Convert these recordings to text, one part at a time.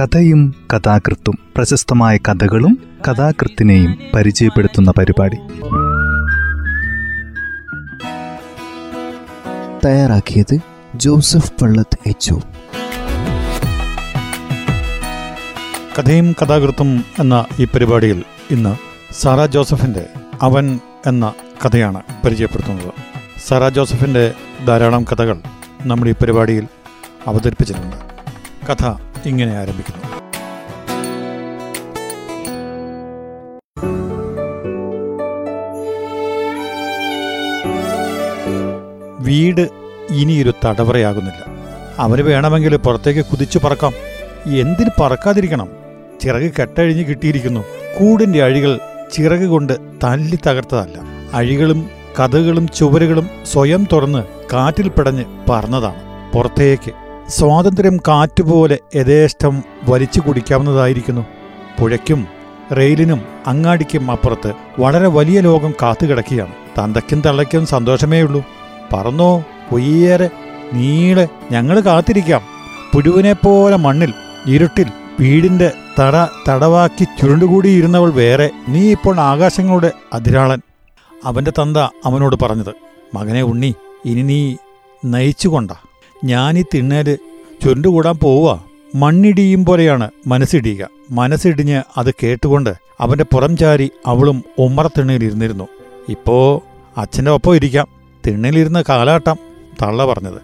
കഥയും കഥാകൃത്തും പ്രശസ്തമായ കഥകളും കഥാകൃത്തിനെയും പരിചയപ്പെടുത്തുന്ന പരിപാടി. തയ്യാറാക്കിയത് ജോസഫ് പള്ളത്ത് എച്ച് കഥയും കഥാകൃത്തും എന്ന ഈ പരിപാടിയിൽ ഇന്ന് സാറ ജോസഫിന്റെ അവൻ എന്ന കഥയാണ് പരിചയപ്പെടുത്തുന്നത്. സാറ ജോസഫിന്റെ ധാരാളം കഥകൾ നമ്മുടെ ഈ പരിപാടിയിൽ അവതരിപ്പിച്ചിട്ടുണ്ട്. കഥ ഇങ്ങനെ ആരംഭിക്കുന്നു. വീട് ഇനി ഇനിയൊരു തടവറയാകുന്നില്ല. അവന് വേണമെങ്കിൽ പുറത്തേക്ക് കുതിച്ചു പറക്കാം. എന്തിന് പറക്കാതിരിക്കണം? ചിറക് കെട്ടഴിഞ്ഞ് കിട്ടിയിരിക്കുന്നു. കൂടിന്റെ അഴികൾ ചിറക് കൊണ്ട് തല്ലി തകർത്തതല്ല. അഴികളും കഥകളും ചുവരുകളും സ്വയം തുറന്ന് കാറ്റിൽ പിടഞ്ഞ് പറന്നതാണ്. പുറത്തേക്ക് സ്വാതന്ത്ര്യം കാറ്റുപോലെ യഥേഷ്ടം വലിച്ചു കുടിക്കാവുന്നതായിരിക്കുന്നു. പുഴയ്ക്കും റെയിലിനും അങ്ങാടിക്കും അപ്പുറത്ത് വളരെ വലിയ ലോകം കാത്തുകിടക്കുകയാണ്. തന്തയ്ക്കും തള്ളയ്ക്കും സന്തോഷമേ ഉള്ളൂ പറന്നോ ഉയരെ നീളെ ഞങ്ങൾ കാത്തിരിക്കാം. പുഴുവിനെ പോലെ മണ്ണിൽ ഇരുട്ടിൽ വീടിന്റെ തട തടവാക്കി ചുരുണ്ടുകൂടിയിരുന്നവൾ വേറെ നീ ഇപ്പോൾ ആകാശങ്ങളുടെ അതിരാളൻ. അവന്റെ തന്ത അവനോട് പറഞ്ഞത് മകനെ ഉണ്ണി ഇനി നീ നയിച്ചുകൊണ്ട. ഞാനീ തിണ്ണേൽ ചുരുണ്ടുകൂടാൻ പോവുക. മണ്ണിടിയും പോലെയാണ് മനസ്സിടിയുക. മനസ്സിടിഞ്ഞ് അത് കേട്ടുകൊണ്ട് അവന്റെ പുറം ചാരി അവളും ഇരുന്നിരുന്നു. ഇപ്പോ അച്ഛന്റെ ഒപ്പം ഇരിക്കാം. തിണ്ണിലിരുന്ന കാലാട്ടം തള്ള പറഞ്ഞത്.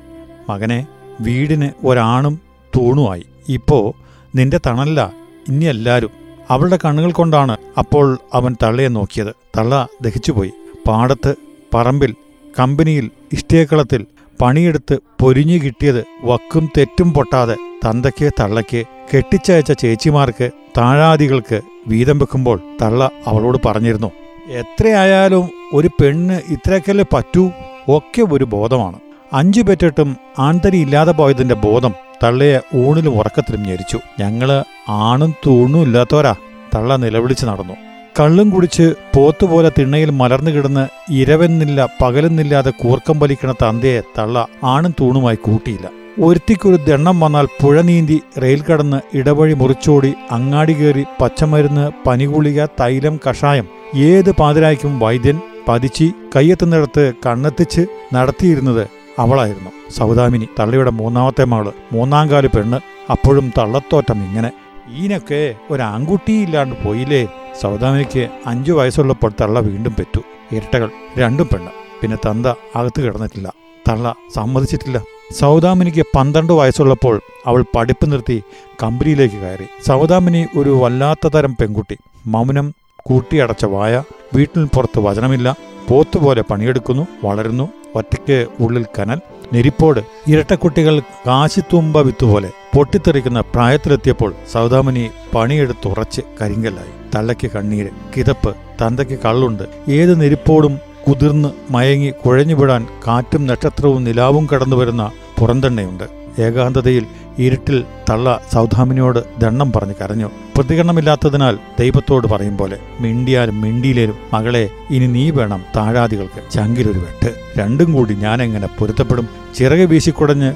മകനെ വീടിന് ഒരാണും തൂണുമായി. ഇപ്പോ നിന്റെ തണല്ല ഇനി എല്ലാരും. അവളുടെ കണ്ണുകൾ കൊണ്ടാണ് അപ്പോൾ അവൻ തള്ളയെ നോക്കിയത്. തള്ള ദഹിച്ചുപോയി. പാടത്ത് പറമ്പിൽ കമ്പനിയിൽ ഇഷ്ടേക്കളത്തിൽ പണിയെടുത്ത് പൊരിഞ്ഞു കിട്ടിയത് വക്കും തെറ്റും പൊട്ടാതെ തന്തയ്ക്ക് തള്ളയ്ക്ക് കെട്ടിച്ചയച്ച ചേച്ചിമാർക്ക് താഴാദികൾക്ക് വീതം വെക്കുമ്പോൾ തള്ള അവളോട് പറഞ്ഞിരുന്നു എത്രയായാലും ഒരു പെണ്ണ് ഇത്രയൊക്കെ പറ്റൂ? ഒക്കെ ഒരു ബോധമാണ്. അഞ്ചു പെറ്റിട്ടും ആൺതരി ഇല്ലാതെ പോയതിന്റെ ബോധം തള്ളയെ ഊണിലും ഉറക്കത്തിലും ഞെരിച്ചു. ഞങ്ങൾ ആണും തൂണും ഇല്ലാത്തവരാ തള്ള നിലവിളിച്ച് നടന്നു. കള്ളും കുടിച്ച് പോത്തുപോലെ തിണ്ണയിൽ മലർന്നു കിടന്ന് ഇരവെന്നില്ല പകലെന്നില്ലാതെ കൂർക്കം വലിക്കണ തന്തയെ തള്ള ആണും തൂണുമായി കൂട്ടിയില്ല. ഒരുത്തിക്കൊരു ദണ്ണം വന്നാൽ പുഴ നീന്തി റെയിൽ കടന്ന് ഇടവഴി മുറിച്ചോടി അങ്ങാടി കയറി പച്ചമരുന്ന് പനികുളിക തൈലം കഷായം ഏത് പാതിരായ്ക്കും വൈദ്യൻ പതിച്ചി കയ്യെത്തുന്നിടത്ത് കണ്ണെത്തിച്ച് നടത്തിയിരുന്നത് അവളായിരുന്നു. സൗദാമിനി തള്ളിയുടെ മൂന്നാമത്തെ മകൾ മൂന്നാംകാൽ പെണ്ണ്. അപ്പോഴും തള്ളത്തോറ്റം ഇങ്ങനെ. ഈനൊക്കെ ഒരാൺകുട്ടിയില്ലാണ്ട് പോയില്ലേ? സൗദാമിനിക്ക് അഞ്ചു വയസ്സുള്ളപ്പോൾ തള്ള വീണ്ടും പെറ്റു. ഇരട്ടകൾ രണ്ടും പെണ്ണ്. പിന്നെ തന്ത അകത്ത് കിടന്നിട്ടില്ല. തള്ള സമ്മതിച്ചിട്ടില്ല. സൗദാമിനിക്ക് പന്ത്രണ്ട് വയസ്സുള്ളപ്പോൾ അവൾ പഠിപ്പ് നിർത്തി കമ്പനിയിലേക്ക് കയറി. സൗദാമിനി ഒരു വല്ലാത്ത തരം പെൺകുട്ടി. മൗനം കൂട്ടിയടച്ച വായ വീട്ടിൽ പുറത്ത് വചനമില്ല പോത്തുപോലെ പണിയെടുക്കുന്നു വളരുന്നു ഒറ്റയ്ക്ക് ഉള്ളിൽ കനൽ നെരിപ്പോട് ഇരട്ടക്കുട്ടികൾ കാശിത്തുമ്പ വിത്തുപോലെ. പൊട്ടിത്തെറിക്കുന്ന പ്രായത്തിലെത്തിയപ്പോൾ സൗദാമിനി പണിയെടുത്തുറച്ച് കരിങ്കല്ലായി. തള്ളയ്ക്ക് കണ്ണീര് കിതപ്പ് തന്തയ്ക്ക് കള്ളുണ്ട്. ഏത് നെരിപ്പോടും കുതിർന്ന് മയങ്ങി കുഴഞ്ഞുവിടാൻ കാറ്റും നക്ഷത്രവും നിലാവും കടന്നു വരുന്ന പുറന്തണ്ണയുണ്ട്. ഏകാന്തതയിൽ ഇരുട്ടിൽ തള്ള സൗദാമിനിയോട് ദണ്ണം പറഞ്ഞു കരഞ്ഞു. പ്രതികരണമില്ലാത്തതിനാൽ ദൈവത്തോട് പറയും പോലെ മിണ്ടിയാലും മിണ്ടിയിലേലും മകളെ ഇനി നീ വേണം താഴാദികൾക്ക് ചങ്കിലൊരു വെട്ട്. രണ്ടും കൂടി ഞാനെങ്ങനെ പൊരുത്തപ്പെടും? ചിറക് വീശിക്കുടഞ്ഞ്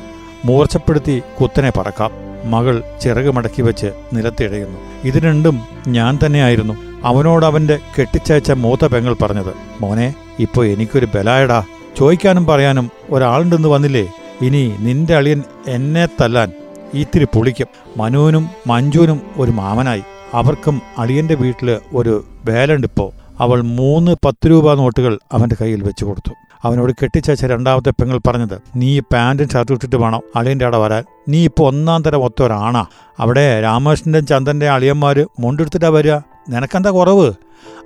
മൂർച്ചപ്പെടുത്തി കുത്തനെ പറക്കാം. മകൾ ചിറക് മടക്കി വെച്ച് നിലത്തിഴയുന്നു. ഇത് രണ്ടും ഞാൻ തന്നെയായിരുന്നു. അവനോട് അവന്റെ കെട്ടിച്ചയച്ച മൂത്ത പെങ്ങൾ പറഞ്ഞത് മോനെ ഇപ്പൊ എനിക്കൊരു ബലായടാ. ചോദിക്കാനും പറയാനും ഒരാളുണ്ടെന്ന് വന്നില്ലേ? ഇനി നിന്റെ അളിയൻ എന്നെ തല്ലാൻ ഇത്തിരി പുളിക്കും. മനുവിനും മഞ്ജുവിനും ഒരു മാമനായി. അവർക്കും അളിയന്റെ വീട്ടിൽ ഒരു വേലണ്ടിപ്പോ അവൾ മൂന്ന് പത്ത് രൂപ നോട്ടുകൾ അവന്റെ കയ്യിൽ വെച്ചു കൊടുത്തു. അവനോട് കെട്ടിച്ചേച്ച രണ്ടാമത്തെ പെങ്ങൾ പറഞ്ഞത് നീ പാന്റും ഷർട്ട് ഇട്ടിട്ട് വേണം അളിയന്റെ അവിടെ വരാൻ. നീ ഇപ്പോൾ ഒന്നാം തരം ഒത്തൊരാണാ അവിടെ രാമകൃഷ്ണന്റെയും ചന്ദന്റെ അളിയന്മാർ മുണ്ടെടുത്തിട്ടാ വരിക. നിനക്കെന്താ കുറവ്?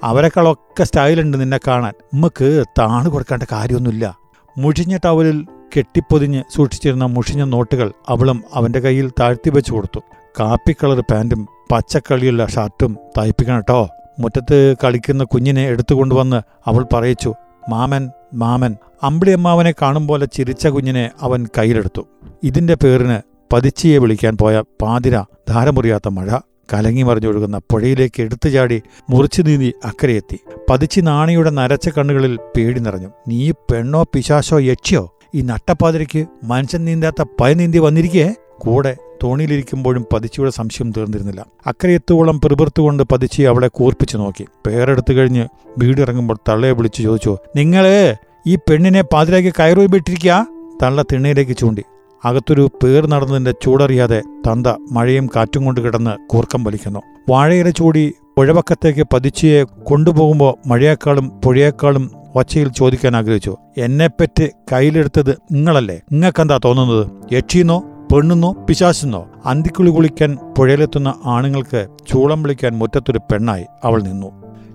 അവരെക്കാളൊക്കെ സ്റ്റൈലുണ്ട് നിന്നെ കാണാൻ. നമുക്ക് താണ് കൊടുക്കേണ്ട കാര്യമൊന്നുമില്ല. മുഷിഞ്ഞ ടവലിൽ കെട്ടിപ്പൊതിഞ്ഞ് സൂക്ഷിച്ചിരുന്ന മുഷിഞ്ഞ നോട്ടുകൾ അവളും അവന്റെ കയ്യിൽ താഴ്ത്തി വെച്ചു കൊടുത്തു. കാപ്പി കളർ പാന്റും പച്ചക്കളിയുള്ള ഷർട്ടും തയ്പ്പിക്കണം കേട്ടോ. മുറ്റത്ത് കളിക്കുന്ന കുഞ്ഞിനെ എടുത്തുകൊണ്ടുവന്ന് അവൾ പറയിച്ചു മാമൻ മാമൻ അമ്പിളിയമ്മാവനെ പോലെ ചിരിച്ച കുഞ്ഞിനെ അവൻ കയ്യിലെടുത്തു. ഇതിന്റെ പേരിന് പതിച്ചിയെ വിളിക്കാൻ പോയ പാതിര ധാരമുറിയാത്ത മഴ കലങ്ങി മറിഞ്ഞൊഴുകുന്ന പുഴയിലേക്ക് എടുത്തു ചാടി മുറിച്ചു നീന്തി അക്കരയെത്തി. പതിച്ചി നാണിയുടെ നരച്ച കണ്ണുകളിൽ പേടി നിറഞ്ഞു. നീ പെണ്ണോ പിശാശോ യക്ഷ്യോ? ഈ നട്ടപ്പാതിരയ്ക്ക് മനുഷ്യൻ നീന്താത്ത പയ നീന്തി വന്നിരിക്കേ? കൂടെ തോണിയിലിരിക്കുമ്പോഴും പതിച്ചയുടെ സംശയം തീർന്നിരുന്നില്ല. അക്കരെ എത്തുവോളം പിറുപിറുത്തുകൊണ്ട് പതിച്ചി അവളെ കൂർപ്പിച്ചു നോക്കി. പേരെടുത്തു കഴിഞ്ഞ് വീടിറങ്ങുമ്പോൾ തള്ളയെ വിളിച്ചു ചോദിച്ചു നിങ്ങൾ ഈ പെണ്ണിനെ പാതിരാക്കി കയറി വിട്ടിരിക്കുക തള്ള തിണ്ണയിലേക്ക് ചൂണ്ടി. അകത്തൊരു പേർ നടന്നതിന്റെ ചൂടറിയാതെ തന്ത മഴയും കാറ്റും കൊണ്ട് കിടന്ന് കൂർക്കം വലിക്കുന്നു. വാഴയില ചൂടി പുഴവക്കത്തേക്ക് പതിച്ചിയെ കൊണ്ടുപോകുമ്പോൾ മഴയേക്കാളും പുഴയേക്കാളും ഒച്ചയിൽ ചോദിക്കാൻ ആഗ്രഹിച്ചു എന്നെപ്പറ്റി കയ്യിലെടുത്തത് നിങ്ങളല്ലേ? നിങ്ങൾക്കെന്താ തോന്നുന്നത്? യക്ഷിന്നോ? പെണ്ണുന്നോ പിശാശുന്നോ അന്തിക്കുളി കുളിക്കാൻ പുഴയിലെത്തുന്ന ആണുങ്ങൾക്ക് ചൂളം വിളിക്കാൻ മുറ്റത്തൊരു പെണ്ണായി അവൾ നിന്നു.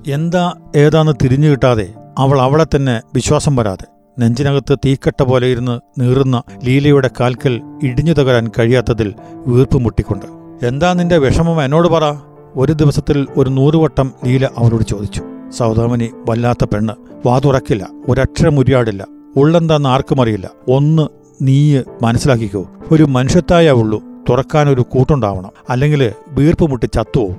എന്താ ഏതാന്ന് തിരിഞ്ഞു കിട്ടാതെ അവൾ അവളെ തന്നെ വിശ്വാസം വരാതെ. നെഞ്ചിനകത്ത് തീക്കട്ട പോലെ ഇരുന്ന് നീറുന്ന ലീലയുടെ കാൽക്കൽ ഇടിഞ്ഞു തകരാൻ കഴിയാത്തതിൽ വീർപ്പ് മുട്ടിക്കൊണ്ട്. എന്താ നിന്റെ വിഷമം എന്നോട് പറ. ഒരു ദിവസത്തിൽ ഒരു നൂറുവട്ടം ലീല അവളോട് ചോദിച്ചു. സൗദാമിനി വല്ലാത്ത പെണ്ണ്. വാതുറക്കില്ല. ഒരക്ഷരം ഉരിയാടില്ല ഉള്ളെന്താന്ന് ആർക്കും അറിയില്ല. ഒന്ന് നീ മനസ്സിലാക്കിക്കോ. ഒരു മനുഷ്യത്തായ ഉള്ളു. തുറക്കാൻ ഒരു കൂട്ടുണ്ടാവണം. അല്ലെങ്കിൽ വീർപ്പ് മുട്ടി ചത്തുവോ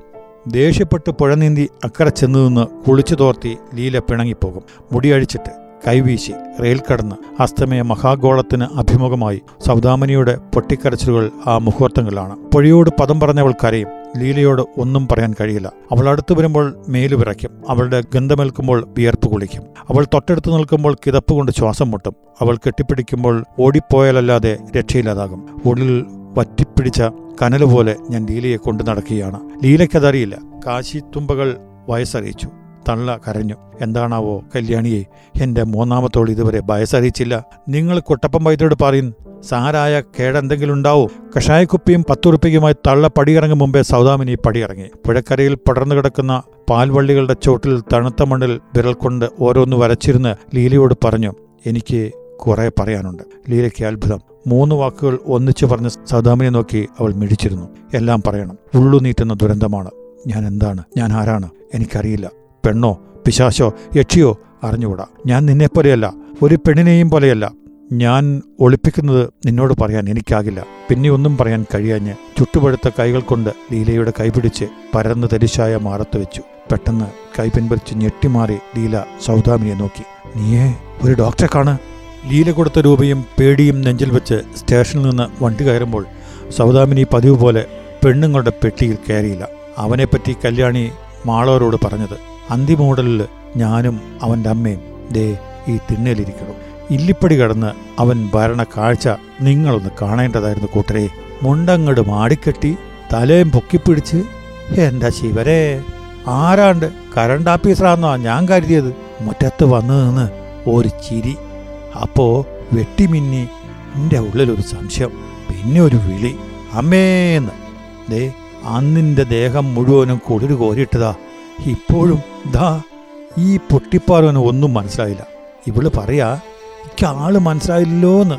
ദേഷ്യപ്പെട്ട് പുഴ നീന്തി അക്കരെ ചെന്നു നിന്ന് കുളിച്ചു തോർത്തി ലീല പിണങ്ങിപ്പോകും. മുടിയഴിച്ചിട്ട് കൈവീശി റെയിൽ കടന്ന് അസ്തമയ മഹാഗോളത്തിന് അഭിമുഖമായി സൗദാമനിയുടെ പൊട്ടിക്കരച്ചിലുകൾ ആ മുഹൂർത്തങ്ങളിലാണ്. പുഴയോട് പദം പറഞ്ഞവൾ കരയും. ലീലയോട് ഒന്നും പറയാൻ കഴിയില്ല. അവൾ അടുത്തു വരുമ്പോൾ മേലു വിറയ്ക്കും. അവളുടെ ഗന്ധമേൽക്കുമ്പോൾ വിയർപ്പ് കുളിക്കും. അവൾ തൊട്ടടുത്ത് നിൽക്കുമ്പോൾ കിതപ്പ് കൊണ്ട് ശ്വാസം മുട്ടും. അവൾ കെട്ടിപ്പിടിക്കുമ്പോൾ ഓടിപ്പോയാലല്ലാതെ രക്ഷയില്ലാതാകും. ഉള്ളിൽ വറ്റിപ്പിടിച്ച കനലുപോലെ ഞാൻ ലീലയെ കൊണ്ടു നടക്കുകയാണ്. ലീലയ്ക്കതറിയില്ല. കാശി തുമ്പകൾ വയസ്സറിയിച്ചു. തള്ള കരഞ്ഞു. എന്താണാവോ കല്യാണിയെ? എന്റെ മൂന്നാമത്തോൾ ഇതുവരെ വയസ്സറിയിച്ചില്ല നിങ്ങൾ കൊട്ടപ്പം വൈദ്യോട് പറയും സാരായ കേടെന്തെങ്കിലും ഉണ്ടാവോ കഷായക്കുപ്പിയും പത്തുറുപ്പിക്കുമായി തള്ള പടിയിറങ്ങും മുമ്പേ സൗദാമിനി പടിയിറങ്ങി. പുഴക്കരയിൽ പടർന്നു കിടക്കുന്ന പാൽവള്ളികളുടെ ചോട്ടിൽ തണുത്ത മണ്ണിൽ വിരൽ കൊണ്ട് ഓരോന്ന് വരച്ചിരുന്ന് ലീലയോട് പറഞ്ഞു എനിക്ക് കുറെ പറയാനുണ്ട്. ലീലയ്ക്ക് അത്ഭുതം. മൂന്ന് വാക്കുകൾ ഒന്നിച്ചു പറഞ്ഞ് സൗദാമിനെ നോക്കി അവൾ മിടിച്ചിരുന്നു എല്ലാം പറയണം. ഉള്ളു നീട്ടുന്ന ദുരന്തമാണ്. ഞാൻ എന്താണ്? ഞാൻ ആരാണ്? എനിക്കറിയില്ല. പെണ്ണോ പിശാശോ യക്ഷിയോ അറിഞ്ഞുകൂടാ. ഞാൻ നിന്നെപ്പോലെയല്ല ഒരു പെണ്ണിനെയും പോലെയല്ല. ഞാൻ ഒളിപ്പിക്കുന്നത് നിന്നോട് പറയാൻ എനിക്കാകില്ല. പിന്നെ ഒന്നും പറയാൻ കഴിയാഞ്ഞ് ചുട്ടുപഴുത്ത കൈകൾ കൊണ്ട് ലീലയുടെ കൈപിടിച്ച് പരന്ന് തരിശായ മാറത്ത് വെച്ചു. പെട്ടെന്ന് കൈ പിൻവലിച്ച് ഞെട്ടിമാറി ലീല സൗദാമിനെ നോക്കി. നീയേ ഒരു ഡോക്ടറെ കാണ്. ലീല കൊടുത്ത രൂപയും പേടിയും നെഞ്ചിൽ വെച്ച് സ്റ്റേഷനിൽ നിന്ന് വണ്ടി കയറുമ്പോൾ സൗദാമിനി പതിവ് പോലെ പെണ്ണുങ്ങളുടെ പെട്ടിയിൽ കയറിയില്ല. അവനെപ്പറ്റി കല്യാണി മാളവരോട് പറഞ്ഞത് അന്തിമോഡലിൽ ഞാനും അവന്റെ അമ്മയും ദേ ഈ തിണ്ണയിലിരിക്കണം ഇല്ലിപ്പടി കടന്ന് അവൻ ഭരണ കാഴ്ച നിങ്ങളൊന്ന് കാണേണ്ടതായിരുന്നു കൂട്ടരെ. മുണ്ടങ്ങട് മാടിക്കെട്ടി തലയും പൊക്കിപ്പിടിച്ച് എന്താ ശിവരെ ആരാണ്ട് കറണ്ട് ആഫീസറാന്നോ ഞാൻ കരുതിയത്? മുറ്റത്ത് വന്നു നിന്ന് ഒരു ചിരി. അപ്പോ വെട്ടിമിന്നി എന്റെ ഉള്ളിലൊരു സംശയം പിന്നെ ഒരു വിളി. അമ്മേന്ന്. ദേ അന്നിന്റെ ദേഹം മുഴുവനും കുളിര് കോരിയിട്ടതാ. ഇപ്പോഴും ദാ ഈ പൊട്ടിപ്പാറവന് ഒന്നും മനസ്സിലായില്ല. ഇവൾ പറയാ എനിക്ക് ആൾ മനസ്സിലായില്ലോന്ന്.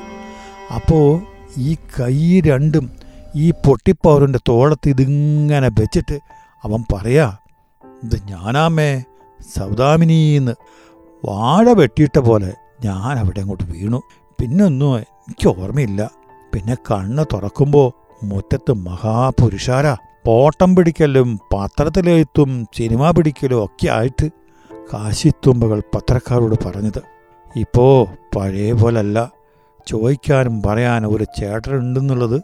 അപ്പോ ഈ കൈ രണ്ടും ഈ പൊട്ടിപ്പാറവന്റെ തോളത്ത് ഇതിങ്ങനെ വെച്ചിട്ട് അവൻ പറയാ ഇത് ഞാനാമേ സൗദാമിനീന്ന് വാഴ വെട്ടിയിട്ട പോലെ ഞാൻ അവിടെ അങ്ങോട്ട് വീണു. പിന്നെ ഒന്നും എനിക്ക് ഓർമ്മയില്ല. പിന്നെ കണ്ണ് തുറക്കുമ്പോ മുറ്റത്ത് മഹാപുരുഷാരാ. പോട്ടം പിടിക്കലും പത്രത്തിലെഴുത്തും സിനിമ പിടിക്കലും ഒക്കെ ആയിട്ട് കാശിത്തുമ്പകൾ പത്രക്കാരോട് പറഞ്ഞത്. ഇപ്പോൾ പഴയ പോലല്ല. ചോദിക്കാനും പറയാനും ഒരു ചേട്ടനുണ്ടെന്നുള്ളത്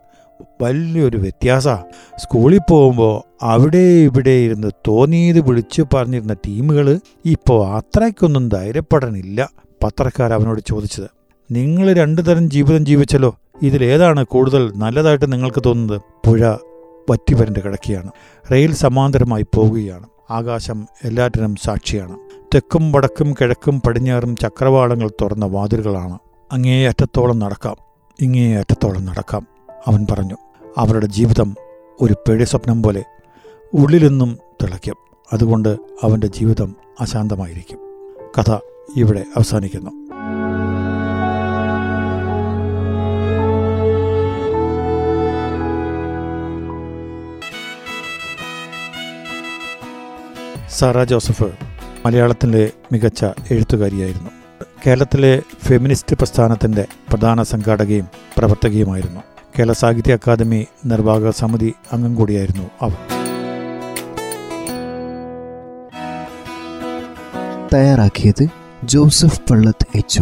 വലിയൊരു വ്യത്യാസമാണ് സ്കൂളിൽ പോകുമ്പോൾ അവിടെ ഇവിടെ ഇരുന്ന് തോന്നിയത് വിളിച്ചു പറഞ്ഞിരുന്ന ടീമുകൾ ഇപ്പോൾ അത്രയ്ക്കൊന്നും ധൈര്യപ്പെടാനില്ല പത്രക്കാർ അവനോട് ചോദിച്ചത്. നിങ്ങൾ രണ്ടു തരം ജീവിതം ജീവിച്ചല്ലോ ഇതിലേതാണ് കൂടുതൽ നല്ലതായിട്ട് നിങ്ങൾക്ക് തോന്നുന്നത്? പുഴ വറ്റിവരണ്ട് കിടക്കുകയാണ്. റെയിൽ സമാന്തരമായി പോവുകയാണ്. ആകാശം എല്ലാറ്റിനും സാക്ഷിയാണ്. തെക്കും വടക്കും കിഴക്കും പടിഞ്ഞാറും ചക്രവാളങ്ങൾ തുറന്ന വാതിലുകളാണ്. അങ്ങേ അറ്റത്തോളം നടക്കാം. ഇങ്ങേ അറ്റത്തോളം നടക്കാം. അവൻ പറഞ്ഞു അവരുടെ ജീവിതം ഒരു പേടി സ്വപ്നം പോലെ ഉള്ളിലെന്നും തിളയ്ക്കും. അതുകൊണ്ട് അവന്റെ ജീവിതം അശാന്തമായിരിക്കും. കഥ ഇവിടെ അവസാനിക്കുന്നു. സാറ ജോസഫ് മലയാളത്തിലെ മികച്ച എഴുത്തുകാരിയായിരുന്നു. കേരളത്തിലെ ഫെമിനിസ്റ്റ് പ്രസ്ഥാനത്തിന്റെ പ്രധാന സംഘാടകയും പ്രവർത്തകയുമായിരുന്നു. കേരള സാഹിത്യ അക്കാദമി നിർവാഹക സമിതി അംഗം കൂടിയായിരുന്നു അവർ. തയ്യാറാക്കിയത് ജോസഫ് പള്ളത്ത് എച്ച്